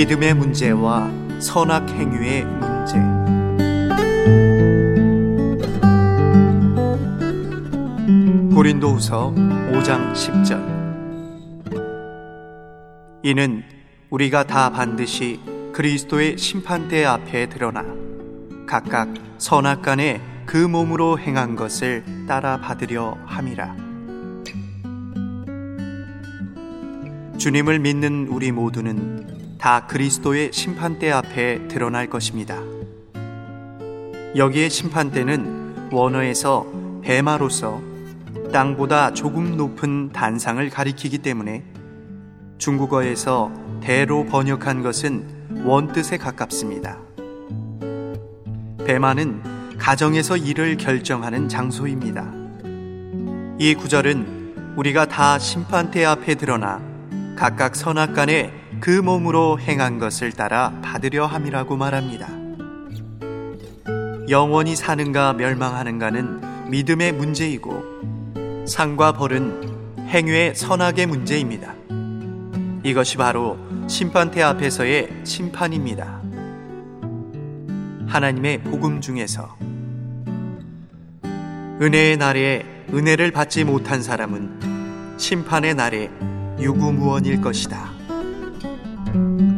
믿음의 문제와 선악 행위의 문제. 고린도후서 5장 10절. 이는 우리가 다 반드시 그리스도의 심판대 앞에 드러나 각각 선악 간에 그 몸으로 행한 것을 따라 받으려 함이라. 주님을 믿는 우리 모두는 다 그리스도의 심판대 앞에 드러날 것입니다. 여기에 심판대는 원어에서 배마로서 땅보다 조금 높은 단상을 가리키기 때문에 중국어에서 대로 번역한 것은 원뜻에 가깝습니다. 배마는 가정에서 일을 결정하는 장소입니다. 이 구절은 우리가 다 심판대 앞에 드러나 각각 선악 간에 그 몸으로 행한 것을 따라 받으려 함이라고 말합니다. 영원히 사는가 멸망하는가는 믿음의 문제이고 상과 벌은 행위의 선악의 문제입니다. 이것이 바로 심판대 앞에서의 심판입니다. 하나님의 복음 중에서 은혜의 날에 은혜를 받지 못한 사람은 심판의 날에 유구무원일 것이다. Thank you.